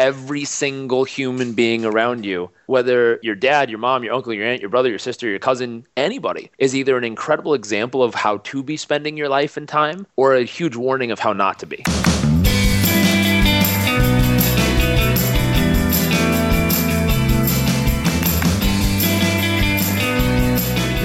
every single human being around you, whether your dad, your mom, your uncle, your aunt, your brother, your sister, your cousin, anybody, is either an incredible example of how to be spending your life and time or a huge warning of how not to be.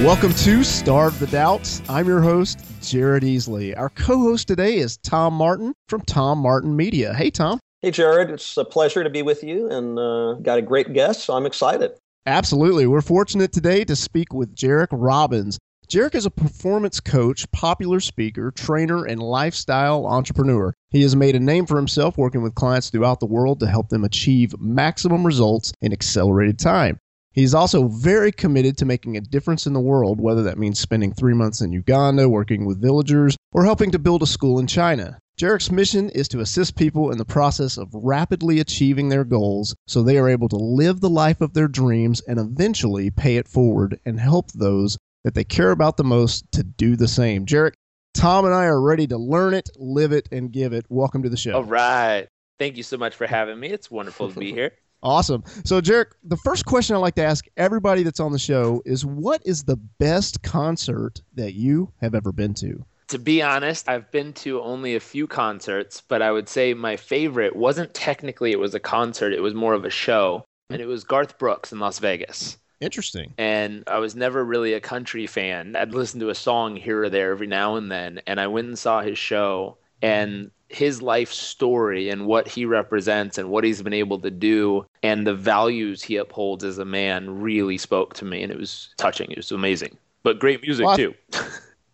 Welcome to Starve the Doubts. I'm your host, Jared Easley. Our co host today is Tom Martin from Tom Martin Media. Hey, Tom. Hey, Jared. It's a pleasure to be with you and uh, got a great guest, so I'm excited. Absolutely. We're fortunate today to speak with Jairek Robbins. Jairek is a performance coach, popular speaker, trainer, and lifestyle entrepreneur. He has made a name for himself working with clients throughout the world to help them achieve maximum results in accelerated time. He's also very committed to making a difference in the world, whether that means spending three months in Uganda working with villagers or helping to build a school in China. Jairek's mission is to assist people in the process of rapidly achieving their goals so they are able to live the life of their dreams and eventually pay it forward and help those that they care about the most to do the same. Jairek, Tom and I are ready to learn it, live it, and give it. Welcome to the show. All right. Thank you so much for having me. It's wonderful to be here. Awesome. So, Jairek, the first question I like to ask everybody that's on the show is what is the best concert that you have ever been to? To be honest, I've been to only a few concerts, but I would say my favorite wasn't technically it was a concert, it was more of a show, hmm. and it was Garth Brooks in Las Vegas. Interesting. And I was never really a country fan. I'd listen to a song here or there every now and then, and I went and saw his show and his life story and what he represents and what he's been able to do and the values he upholds as a man really spoke to me and it was touching. It was amazing. But great music well, too.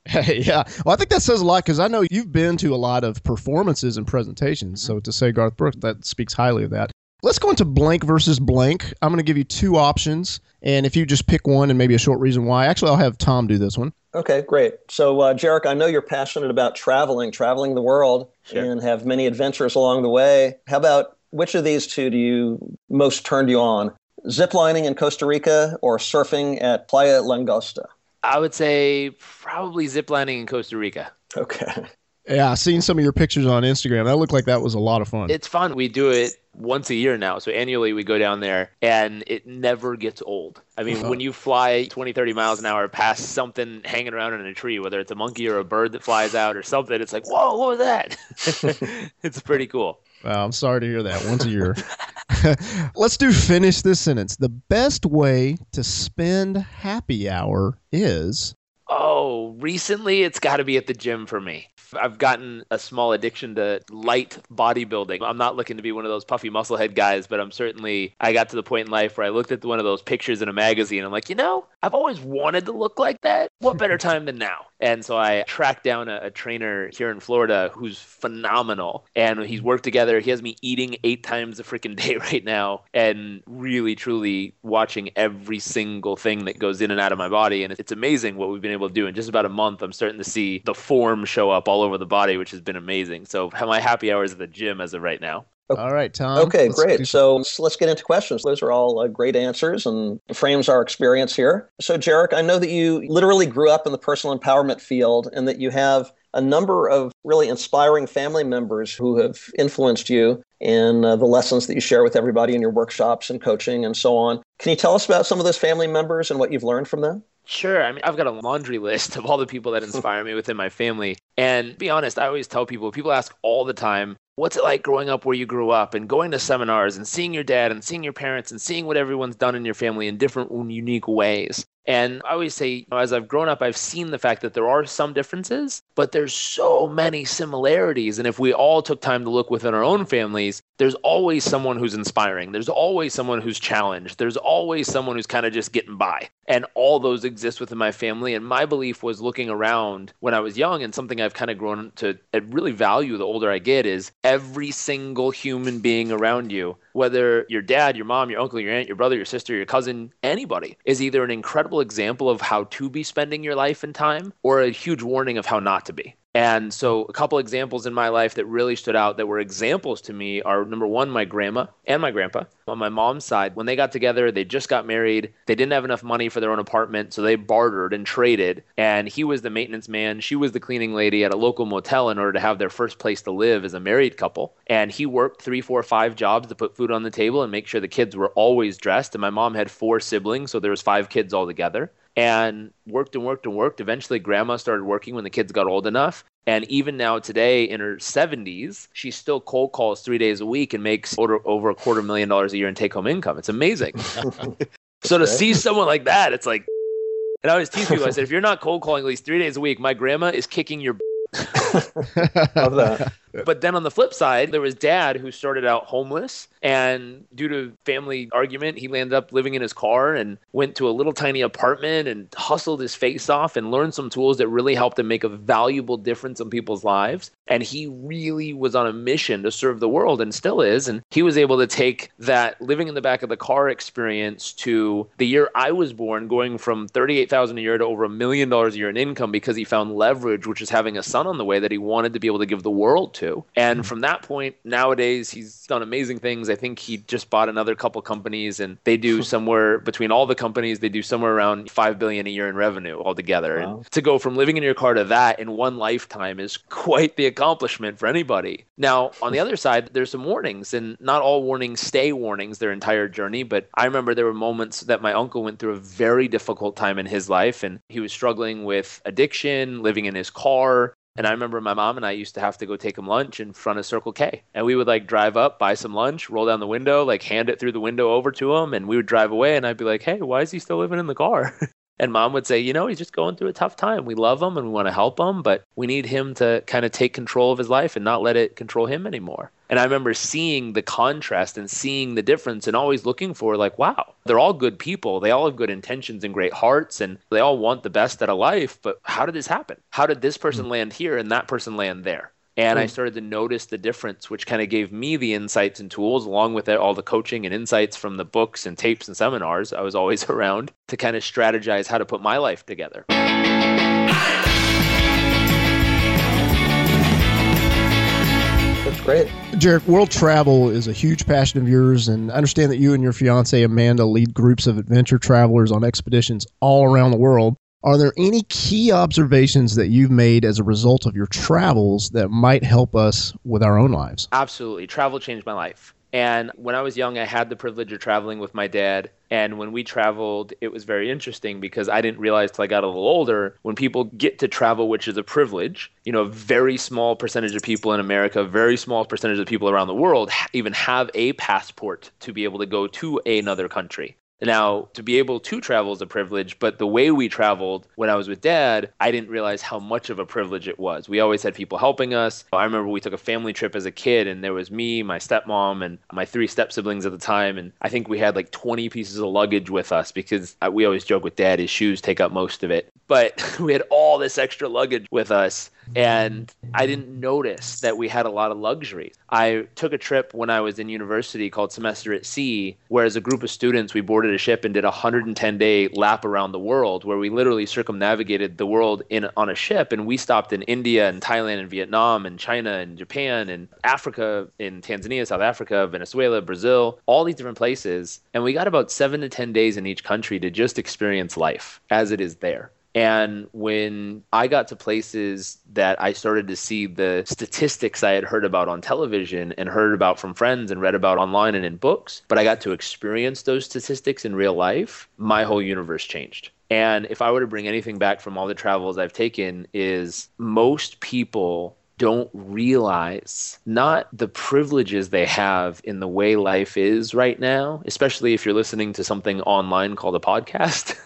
Hey, yeah. Well, I think that says a lot because I know you've been to a lot of performances and presentations. So to say Garth Brooks, that speaks highly of that. Let's go into blank versus blank. I'm going to give you two options. And if you just pick one and maybe a short reason why, actually, I'll have Tom do this one. Okay, great. So, uh, Jairek, I know you're passionate about traveling, traveling the world, sure. and have many adventures along the way. How about which of these two do you most turned you on? Ziplining in Costa Rica or surfing at Playa Langosta? I would say probably ziplining in Costa Rica. Okay. Yeah, I've seen some of your pictures on Instagram. That looked like that was a lot of fun. It's fun. We do it once a year now. So annually we go down there and it never gets old. I mean, uh-huh. when you fly 20, 30 miles an hour past something hanging around in a tree, whether it's a monkey or a bird that flies out or something, it's like, whoa, what was that? it's pretty cool. Wow, I'm sorry to hear that. Once a year. Let's do finish this sentence. The best way to spend happy hour is. Oh, recently it's got to be at the gym for me. I've gotten a small addiction to light bodybuilding. I'm not looking to be one of those puffy musclehead guys, but I'm certainly, I got to the point in life where I looked at one of those pictures in a magazine. I'm like, you know, I've always wanted to look like that. What better time than now? And so I tracked down a, a trainer here in Florida who's phenomenal. And he's worked together. He has me eating eight times a freaking day right now and really, truly watching every single thing that goes in and out of my body. And it's amazing what we've been able to do in just about a month. I'm starting to see the form show up all over the body, which has been amazing. So my happy hours at the gym as of right now. All right, Tom. Okay, great. So let's get into questions. Those are all uh, great answers and frames our experience here. So, Jairek, I know that you literally grew up in the personal empowerment field and that you have a number of really inspiring family members who have influenced you in uh, the lessons that you share with everybody in your workshops and coaching and so on. Can you tell us about some of those family members and what you've learned from them? Sure. I mean, I've got a laundry list of all the people that inspire me within my family. And be honest, I always tell people, people ask all the time, what's it like growing up where you grew up and going to seminars and seeing your dad and seeing your parents and seeing what everyone's done in your family in different unique ways and I always say, you know, as I've grown up, I've seen the fact that there are some differences, but there's so many similarities. And if we all took time to look within our own families, there's always someone who's inspiring. There's always someone who's challenged. There's always someone who's kind of just getting by. And all those exist within my family. And my belief was looking around when I was young, and something I've kind of grown to really value the older I get is every single human being around you whether your dad, your mom, your uncle, your aunt, your brother, your sister, your cousin, anybody, is either an incredible example of how to be spending your life and time or a huge warning of how not to be. And so, a couple examples in my life that really stood out that were examples to me are number one, my grandma and my grandpa. On my mom's side, when they got together, they just got married. They didn't have enough money for their own apartment, so they bartered and traded. And he was the maintenance man, she was the cleaning lady at a local motel in order to have their first place to live as a married couple. And he worked three, four, five jobs to put food on the table and make sure the kids were always dressed. And my mom had four siblings, so there was five kids altogether and worked and worked and worked. Eventually, grandma started working when the kids got old enough. And even now, today, in her 70s, she still cold calls three days a week and makes over, over a quarter million dollars a year in take home income. It's amazing. so to see someone like that, it's like, and I always tease people, I said, if you're not cold calling at least three days a week, my grandma is kicking your Love that. But then on the flip side, there was dad who started out homeless and due to family argument, he landed up living in his car and went to a little tiny apartment and hustled his face off and learned some tools that really helped him make a valuable difference in people's lives. And he really was on a mission to serve the world and still is. And he was able to take that living in the back of the car experience to the year I was born, going from 38,000 a year to over a million dollars a year in income because he found leverage, which is having a son on the way that he wanted to be able to give the world to. And mm-hmm. from that point, nowadays he's done amazing things. I think he just bought another couple companies and they do somewhere between all the companies, they do somewhere around 5 billion a year in revenue altogether. Wow. And to go from living in your car to that in one lifetime is quite the accomplishment for anybody. Now, on the other side, there's some warnings, and not all warnings stay warnings their entire journey. But I remember there were moments that my uncle went through a very difficult time in his life, and he was struggling with addiction, living in his car, and I remember my mom and I used to have to go take him lunch in front of Circle K. And we would like drive up, buy some lunch, roll down the window, like hand it through the window over to him. And we would drive away. And I'd be like, hey, why is he still living in the car? And mom would say, you know, he's just going through a tough time. We love him and we want to help him, but we need him to kind of take control of his life and not let it control him anymore. And I remember seeing the contrast and seeing the difference and always looking for, like, wow, they're all good people. They all have good intentions and great hearts and they all want the best out of life. But how did this happen? How did this person mm-hmm. land here and that person land there? And I hmm. started to notice the difference, which kind of gave me the insights and tools, along with all the coaching and insights from the books and tapes and seminars I was always around to kind of strategize how to put my life together. Great. Jairek, world travel is a huge passion of yours, and I understand that you and your fiance Amanda lead groups of adventure travelers on expeditions all around the world. Are there any key observations that you've made as a result of your travels that might help us with our own lives? Absolutely. Travel changed my life. And when I was young, I had the privilege of traveling with my dad. And when we traveled, it was very interesting because I didn't realize till I got a little older when people get to travel, which is a privilege, you know, a very small percentage of people in America, very small percentage of people around the world even have a passport to be able to go to another country. Now, to be able to travel is a privilege, but the way we traveled when I was with dad, I didn't realize how much of a privilege it was. We always had people helping us. I remember we took a family trip as a kid, and there was me, my stepmom, and my three step siblings at the time. And I think we had like 20 pieces of luggage with us because we always joke with dad, his shoes take up most of it. But we had all this extra luggage with us and I didn't notice that we had a lot of luxury. I took a trip when I was in university called Semester at Sea, where as a group of students we boarded a ship and did a 110 day lap around the world, where we literally circumnavigated the world in on a ship, and we stopped in India and Thailand and Vietnam and China and Japan and Africa, in Tanzania, South Africa, Venezuela, Brazil, all these different places, and we got about seven to 10 days in each country to just experience life as it is there. And when I got to places that I started to see the statistics I had heard about on television and heard about from friends and read about online and in books, but I got to experience those statistics in real life, my whole universe changed. And if I were to bring anything back from all the travels I've taken is most people don't realize not the privileges they have in the way life is right now, especially if you're listening to something online called a podcast,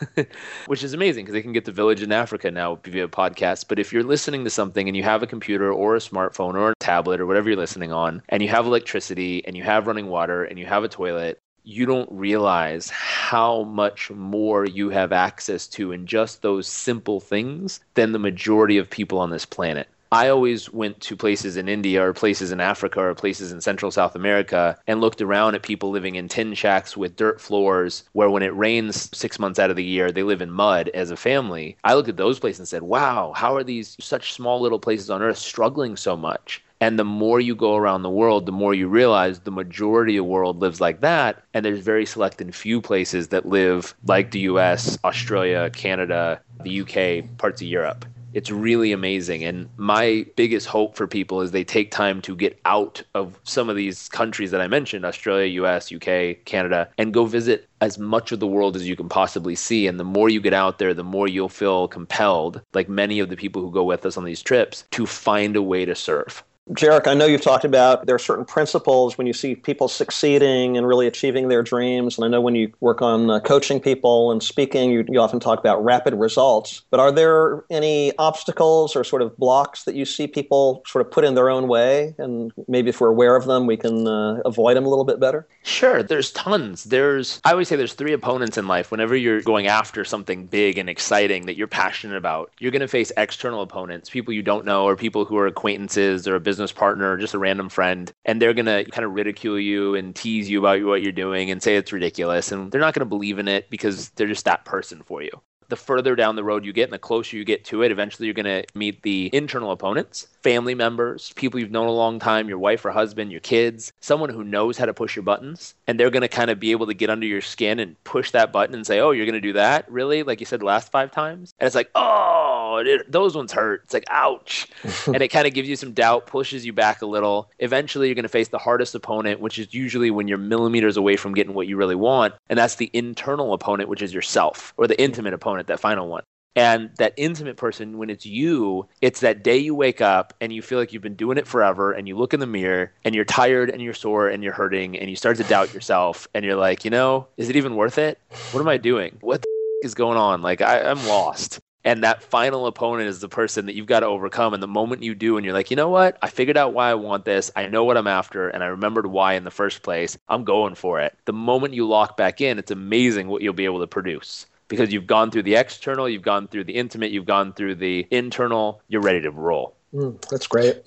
which is amazing because they can get the village in Africa now via podcast. But if you're listening to something and you have a computer or a smartphone or a tablet or whatever you're listening on, and you have electricity and you have running water and you have a toilet, you don't realize how much more you have access to in just those simple things than the majority of people on this planet. I always went to places in India or places in Africa or places in Central South America and looked around at people living in tin shacks with dirt floors where when it rains six months out of the year, they live in mud as a family. I looked at those places and said, wow, how are these such small little places on earth struggling so much? And the more you go around the world, the more you realize the majority of the world lives like that. And there's very select and few places that live like the US, Australia, Canada, the UK, parts of Europe. It's really amazing. And my biggest hope for people is they take time to get out of some of these countries that I mentioned Australia, US, UK, Canada and go visit as much of the world as you can possibly see. And the more you get out there, the more you'll feel compelled, like many of the people who go with us on these trips, to find a way to surf. Jairek, I know you've talked about there are certain principles when you see people succeeding and really achieving their dreams. And I know when you work on uh, coaching people and speaking, you, you often talk about rapid results. But are there any obstacles or sort of blocks that you see people sort of put in their own way? And maybe if we're aware of them, we can uh, avoid them a little bit better? Sure. There's tons. There's, I always say there's three opponents in life. Whenever you're going after something big and exciting that you're passionate about, you're going to face external opponents, people you don't know or people who are acquaintances or a business business partner just a random friend, and they're going to kind of ridicule you and tease you about what you're doing and say it's ridiculous. And they're not going to believe in it because they're just that person for you the further down the road you get and the closer you get to it, eventually you're going to meet the internal opponents, family members, people you've known a long time, your wife or husband, your kids, someone who knows how to push your buttons. And they're going to kind of be able to get under your skin and push that button and say, oh, you're going to do that? Really? Like you said last five times? And it's like, oh, it, those ones hurt. It's like, ouch. and it kind of gives you some doubt, pushes you back a little. Eventually, you're going to face the hardest opponent, which is usually when you're millimeters away from getting what you really want. And that's the internal opponent, which is yourself, or the intimate opponent, that final one. And that intimate person, when it's you, it's that day you wake up and you feel like you've been doing it forever and you look in the mirror and you're tired and you're sore and you're hurting and you start to doubt yourself and you're like, you know, is it even worth it? What am I doing? What the is going on? Like, I, I'm lost. And that final opponent is the person that you've got to overcome. And the moment you do, and you're like, you know what? I figured out why I want this. I know what I'm after. And I remembered why in the first place. I'm going for it. The moment you lock back in, it's amazing what you'll be able to produce because you've gone through the external, you've gone through the intimate, you've gone through the internal. You're ready to roll. Mm, that's great.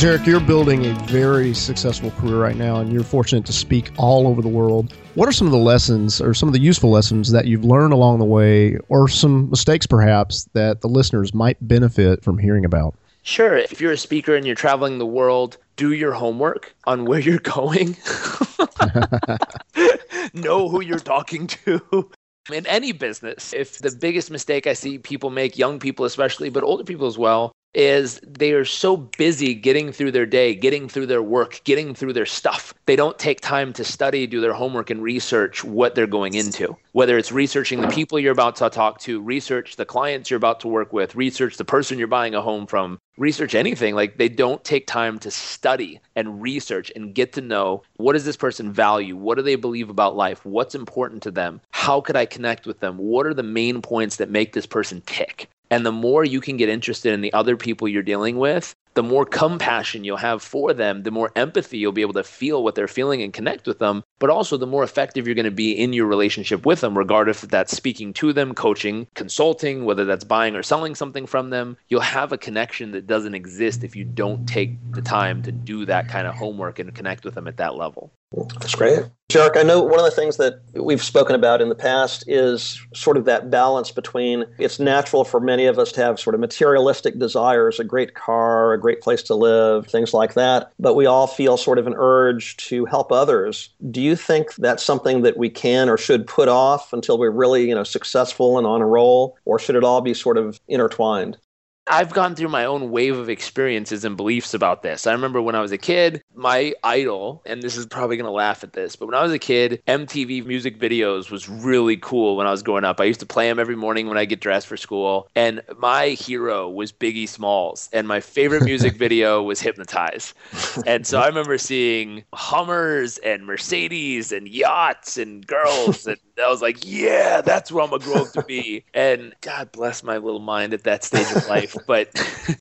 Jairek, you're building a very successful career right now, and you're fortunate to speak all over the world. What are some of the lessons or some of the useful lessons that you've learned along the way, or some mistakes perhaps that the listeners might benefit from hearing about? Sure. If you're a speaker and you're traveling the world, do your homework on where you're going. know who you're talking to. In any business, if the biggest mistake I see people make, young people especially, but older people as well, is they are so busy getting through their day, getting through their work, getting through their stuff. They don't take time to study, do their homework, and research what they're going into. Whether it's researching the people you're about to talk to, research the clients you're about to work with, research the person you're buying a home from, research anything. Like they don't take time to study and research and get to know what does this person value? What do they believe about life? What's important to them? How could I connect with them? What are the main points that make this person tick? And the more you can get interested in the other people you're dealing with, the more compassion you'll have for them, the more empathy you'll be able to feel what they're feeling and connect with them, but also the more effective you're going to be in your relationship with them, regardless if that's speaking to them, coaching, consulting, whether that's buying or selling something from them. You'll have a connection that doesn't exist if you don't take the time to do that kind of homework and connect with them at that level. That's great. Jairek, I know one of the things that we've spoken about in the past is sort of that balance between it's natural for many of us to have sort of materialistic desires, a great car, a great place to live, things like that, but we all feel sort of an urge to help others. Do you think that's something that we can or should put off until we're really, you know, successful and on a roll, or should it all be sort of intertwined? I've gone through my own wave of experiences and beliefs about this. I remember when I was a kid, my idol, and this is probably going to laugh at this, but when I was a kid, MTV music videos was really cool when I was growing up. I used to play them every morning when I get dressed for school. And my hero was Biggie Smalls. And my favorite music video was Hypnotize. And so I remember seeing Hummers and Mercedes and yachts and girls and I was like, yeah, that's where I'm gonna grow up to be. And God bless my little mind at that stage of life. But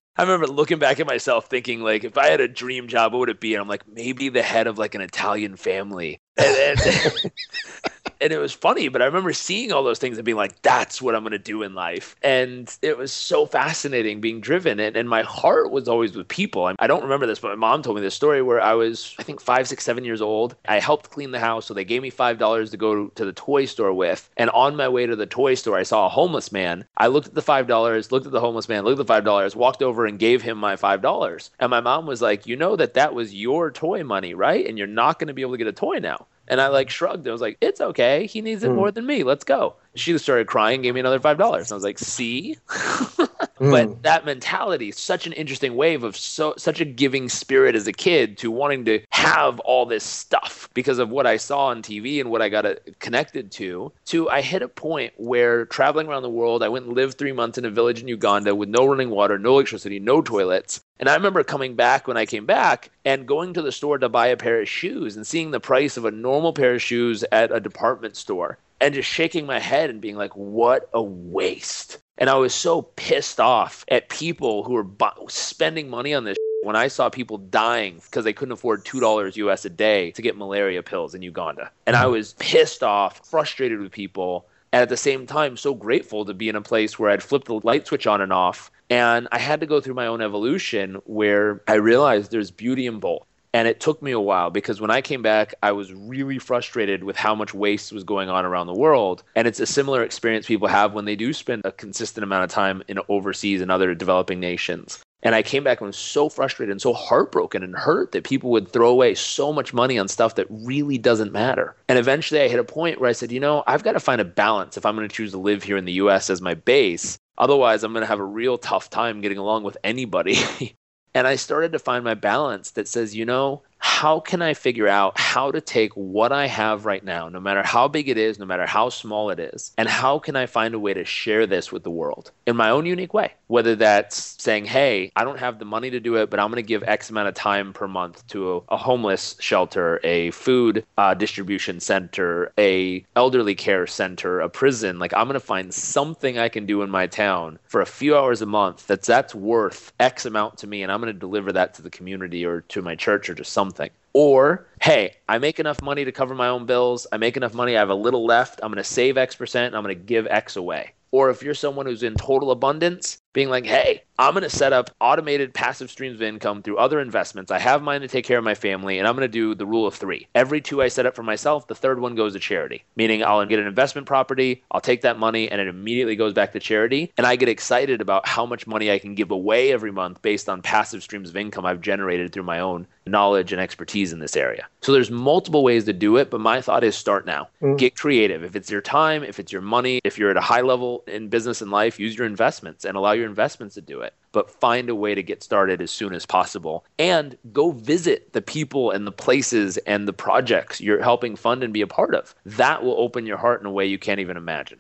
I remember looking back at myself thinking, like, if I had a dream job, what would it be? And I'm like, maybe the head of like an Italian family. And, and, and it was funny, but I remember seeing all those things and being like, that's what I'm going to do in life. And it was so fascinating being driven. And, and my heart was always with people. I don't remember this, but my mom told me this story where I was, I think, five, six, seven years old. I helped clean the house. So they gave me $5 to go to the toy store with. And on my way to the toy store, I saw a homeless man. I looked at the $5, looked at the homeless man, looked at the $5, walked over and gave him my $5. And my mom was like, You know that that was your toy money, right? And you're not going to be able to get a toy now. And I like shrugged. I was like, it's okay. He needs it mm. more than me. Let's go. She started crying, gave me another $5. And I was like, see? mm. But that mentality, such an interesting wave of so such a giving spirit as a kid to wanting to have all this stuff because of what I saw on TV and what I got connected to. To I hit a point where traveling around the world, I went and lived three months in a village in Uganda with no running water, no electricity, no toilets. And I remember coming back when I came back and going to the store to buy a pair of shoes and seeing the price of a normal pair of shoes at a department store and just shaking my head and being like, what a waste. And I was so pissed off at people who were bu- spending money on this when I saw people dying because they couldn't afford $2 US a day to get malaria pills in Uganda. And I was pissed off, frustrated with people, and at the same time, so grateful to be in a place where I'd flipped the light switch on and off and I had to go through my own evolution where I realized there's beauty in both. And it took me a while because when I came back, I was really frustrated with how much waste was going on around the world. And it's a similar experience people have when they do spend a consistent amount of time in overseas and other developing nations. And I came back and was so frustrated and so heartbroken and hurt that people would throw away so much money on stuff that really doesn't matter. And eventually I hit a point where I said, you know, I've got to find a balance if I'm going to choose to live here in the US as my base Otherwise, I'm going to have a real tough time getting along with anybody. and I started to find my balance that says, you know, how can I figure out how to take what I have right now, no matter how big it is, no matter how small it is, and how can I find a way to share this with the world in my own unique way? Whether that's saying, hey, I don't have the money to do it, but I'm going to give X amount of time per month to a, homeless shelter, a food uh, distribution center, a elderly care center, a prison. Like I'm going to find something I can do in my town for a few hours a month that's that's worth X amount to me, and I'm going to deliver that to the community or to my church or to some something. Or, hey, I make enough money to cover my own bills. I make enough money. I have a little left. I'm going to save X percent. I'm going to give X away. Or if you're someone who's in total abundance, being like, hey, I'm going to set up automated passive streams of income through other investments. I have mine to take care of my family, and I'm going to do the rule of three. Every two I set up for myself, the third one goes to charity, meaning I'll get an investment property, I'll take that money, and it immediately goes back to charity. And I get excited about how much money I can give away every month based on passive streams of income I've generated through my own knowledge and expertise in this area. So there's multiple ways to do it, but my thought is start now. Mm. Get creative. If it's your time, if it's your money, if you're at a high level in business and life, use your investments and allow your investments to do it but find a way to get started as soon as possible and go visit the people and the places and the projects you're helping fund and be a part of. That will open your heart in a way you can't even imagine.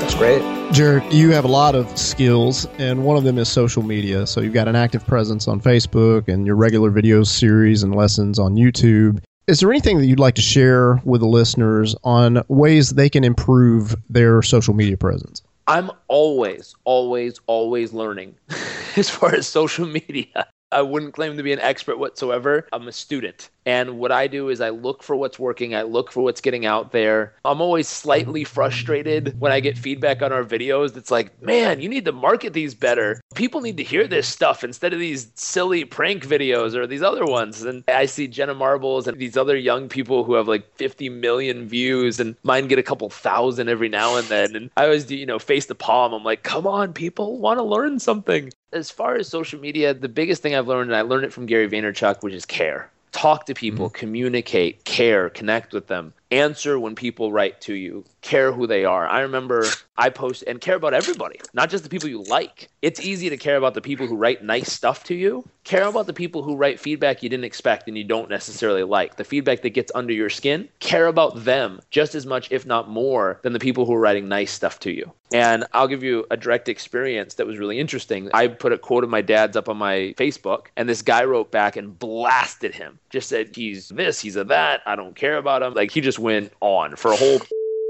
That's great. Jairek, you have a lot of skills, and one of them is social media. So you've got an active presence on Facebook and your regular video series and lessons on YouTube. Is there anything that you'd like to share with the listeners on ways they can improve their social media presence? I'm always, always, always learning as far as social media. I wouldn't claim to be an expert whatsoever. I'm a student. And what I do is I look for what's working, I look for what's getting out there. I'm always slightly frustrated when I get feedback on our videos It's like, man, you need to market these better. People need to hear this stuff instead of these silly prank videos or these other ones. And I see Jenna Marbles and these other young people who have like 50 million views, and mine get a couple thousand every now and then. And I always do, you know, face the palm. I'm like, come on, people want to learn something. As far as social media, the biggest thing I've learned, and I learned it from Gary Vaynerchuk, which is care talk to people, mm-hmm. communicate, care, connect with them. Answer when people write to you, care who they are. I remember I post and care about everybody, not just the people you like. It's easy to care about the people who write nice stuff to you. Care about the people who write feedback you didn't expect and you don't necessarily like. The feedback that gets under your skin, care about them just as much, if not more, than the people who are writing nice stuff to you. And I'll give you a direct experience that was really interesting. I put a quote of my dad's up on my Facebook, and this guy wrote back and blasted him. Just said, he's this, he's a that, I don't care about him. Like he just went on for a whole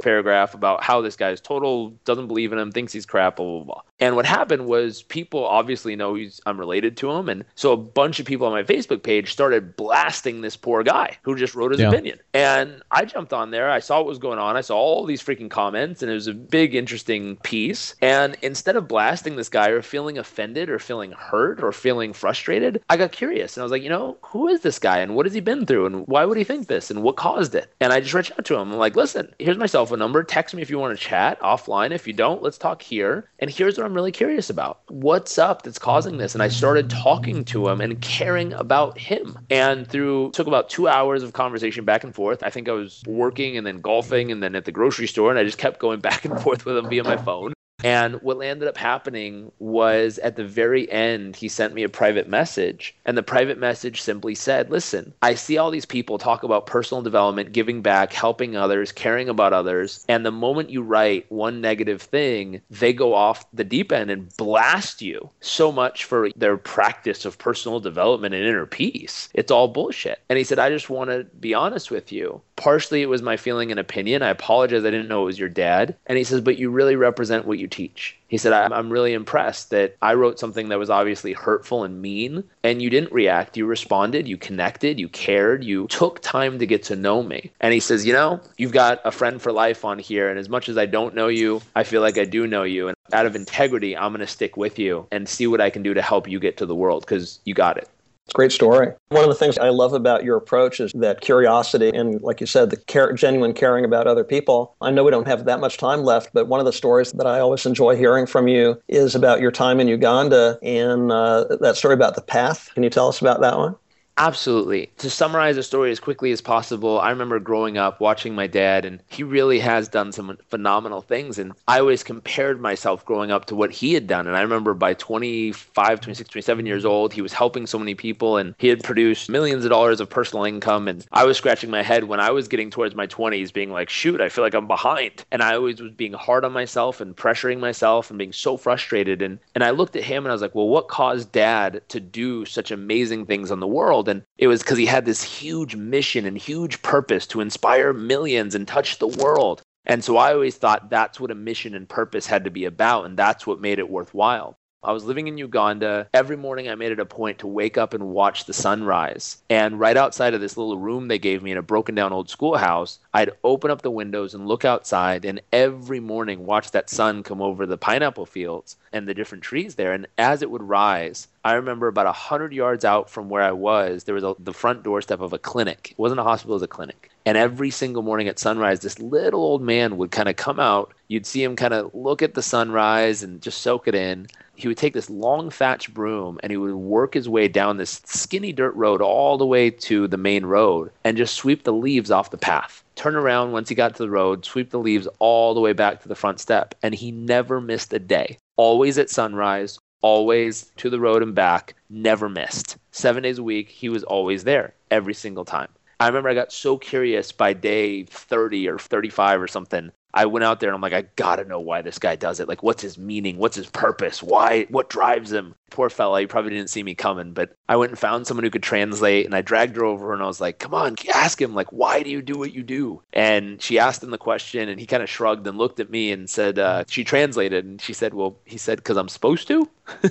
paragraph about how this guy's total, doesn't believe in him, thinks he's crap, blah, blah, blah. And what happened was people obviously know he's I'm related to him. And so a bunch of people on my Facebook page started blasting this poor guy who just wrote his yeah. opinion. And I jumped on there. I saw what was going on. I saw all these freaking comments and it was a big, interesting piece. And instead of blasting this guy or feeling offended or feeling hurt or feeling frustrated, I got curious and I was like, you know, who is this guy and what has he been through and why would he think this and what caused it? And I just reached out to him. I'm like, listen, here's my cell phone number. Text me if you want to chat offline. If you don't, let's talk here. And here's what I'm really curious about. What's up that's causing this? And I started talking to him and caring about him. And through took about two hours of conversation back and forth. I think I was working and then golfing and then at the grocery store, and I just kept going back and forth with him via my phone. And what ended up happening was at the very end, he sent me a private message. And the private message simply said, Listen, I see all these people talk about personal development, giving back, helping others, caring about others. And the moment you write one negative thing, they go off the deep end and blast you so much for their practice of personal development and inner peace. It's all bullshit. And he said, I just want to be honest with you. Partially, it was my feeling and opinion. I apologize. I didn't know it was your dad. And he says, But you really represent what you teach. He said, I'm really impressed that I wrote something that was obviously hurtful and mean, and you didn't react. You responded, you connected, you cared, you took time to get to know me. And he says, You know, you've got a friend for life on here, and as much as I don't know you, I feel like I do know you. And out of integrity, I'm going to stick with you and see what I can do to help you get to the world because you got it. It's a great story. One of the things I love about your approach is that curiosity and, like you said, the care, genuine caring about other people. I know we don't have that much time left, but one of the stories that I always enjoy hearing from you is about your time in Uganda and uh, that story about the path. Can you tell us about that one? Absolutely. To summarize the story as quickly as possible, I remember growing up watching my dad, and he really has done some phenomenal things. And I always compared myself growing up to what he had done. And I remember by 25, 26, 27 years old, he was helping so many people, and he had produced millions of dollars of personal income. And I was scratching my head when I was getting towards my 20s, being like, shoot, I feel like I'm behind. And I always was being hard on myself and pressuring myself and being so frustrated. And, and I looked at him and I was like, well, what caused dad to do such amazing things on the world? World. And it was because he had this huge mission and huge purpose to inspire millions and touch the world. And so I always thought that's what a mission and purpose had to be about. And that's what made it worthwhile. I was living in Uganda. Every morning I made it a point to wake up and watch the sunrise. And right outside of this little room they gave me in a broken down old schoolhouse, I'd open up the windows and look outside and every morning watch that sun come over the pineapple fields and the different trees there. And as it would rise, I remember about 100 yards out from where I was, there was a, the front doorstep of a clinic. It wasn't a hospital, it was a clinic. And every single morning at sunrise, this little old man would kind of come out. You'd see him kind of look at the sunrise and just soak it in he would take this long thatch broom and he would work his way down this skinny dirt road all the way to the main road and just sweep the leaves off the path. Turn around once he got to the road, sweep the leaves all the way back to the front step. And he never missed a day. Always at sunrise, always to the road and back, never missed. Seven days a week, he was always there every single time. I remember I got so curious by day 30 or 35 or something I went out there and I'm like, I gotta know why this guy does it. Like, what's his meaning? What's his purpose? Why? What drives him? Poor fella, he probably didn't see me coming, but I went and found someone who could translate and I dragged her over and I was like, come on, ask him, like, why do you do what you do? And she asked him the question and he kind of shrugged and looked at me and said, uh, she translated and she said, well, he said, because I'm supposed to.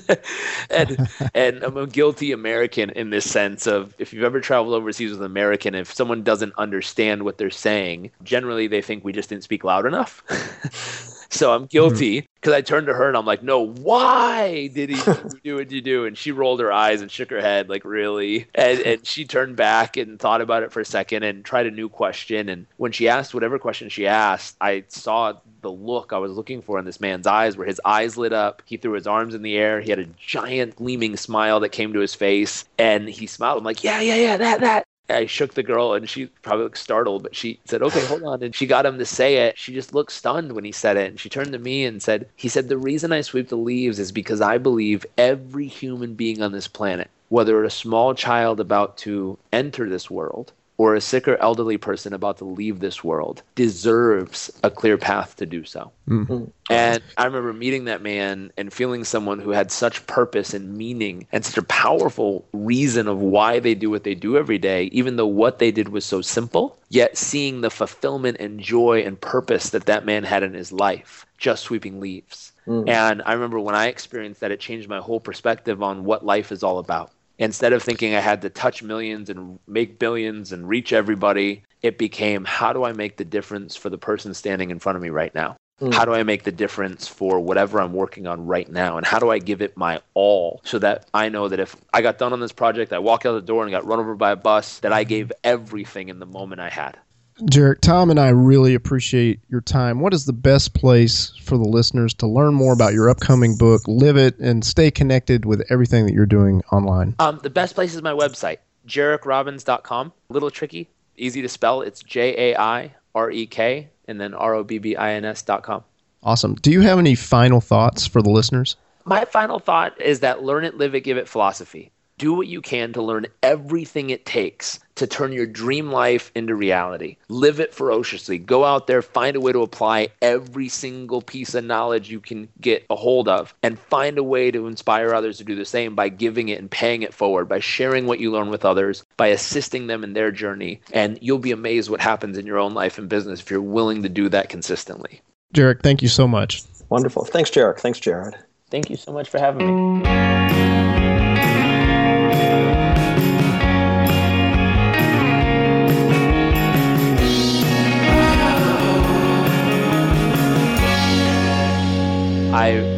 and, and I'm a guilty American in this sense of if you've ever traveled overseas with an American, if someone doesn't understand what they're saying, generally they think we just didn't speak loud enough. so I'm guilty because mm-hmm. I turned to her and I'm like, no, why did he do what you do? And she rolled her eyes and shook her head, like, really? And, and she turned back and thought about it for a second and tried a new question. And when she asked whatever question she asked, I saw the look I was looking for in this man's eyes, where his eyes lit up. He threw his arms in the air. He had a giant gleaming smile that came to his face. And he smiled. I'm like, yeah, yeah, yeah, that, that. I shook the girl and she probably looked startled, but she said, Okay, hold on. And she got him to say it. She just looked stunned when he said it. And she turned to me and said, He said, The reason I sweep the leaves is because I believe every human being on this planet, whether a small child about to enter this world or a sick or elderly person about to leave this world deserves a clear path to do so. Mm-hmm. And I remember meeting that man and feeling someone who had such purpose and meaning and such a powerful reason of why they do what they do every day, even though what they did was so simple, yet seeing the fulfillment and joy and purpose that that man had in his life just sweeping leaves. Mm. And I remember when I experienced that, it changed my whole perspective on what life is all about instead of thinking I had to touch millions and make billions and reach everybody, it became how do I make the difference for the person standing in front of me right now? Mm. How do I make the difference for whatever I'm working on right now? And how do I give it my all so that I know that if I got done on this project, I walk out the door and got run over by a bus, that I gave everything in the moment I had? Jairek, Tom and I really appreciate your time. What is the best place for the listeners to learn more about your upcoming book, Live It, and stay connected with everything that you're doing online? Um, the best place is my website, jairekrobbins.com. A little tricky, easy to spell. It's J A I R E K and then R O B B I N S.com. Awesome. Do you have any final thoughts for the listeners? My final thought is that learn it, live it, give it philosophy do what you can to learn everything it takes to turn your dream life into reality. Live it ferociously. Go out there, find a way to apply every single piece of knowledge you can get a hold of, and find a way to inspire others to do the same by giving it and paying it forward, by sharing what you learn with others, by assisting them in their journey. And you'll be amazed what happens in your own life and business if you're willing to do that consistently. Jairek, thank you so much. Wonderful. Thanks, Jairek. Thanks, Jared. Thank you so much for having me.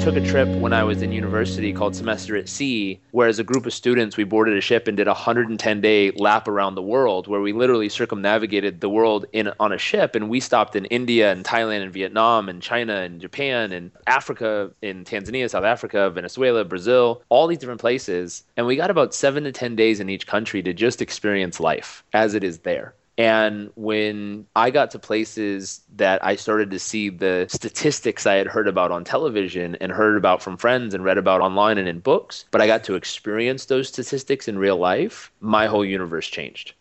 Took a trip when I was in university called Semester at Sea, where as a group of students, we boarded a ship and did a 110 day lap around the world, where we literally circumnavigated the world in on a ship. And we stopped in India and Thailand and Vietnam and China and Japan and Africa, in Tanzania, South Africa, Venezuela, Brazil, all these different places. And we got about seven to 10 days in each country to just experience life as it is there. And when I got to places that I started to see the statistics I had heard about on television and heard about from friends and read about online and in books, but I got to experience those statistics in real life, my whole universe changed.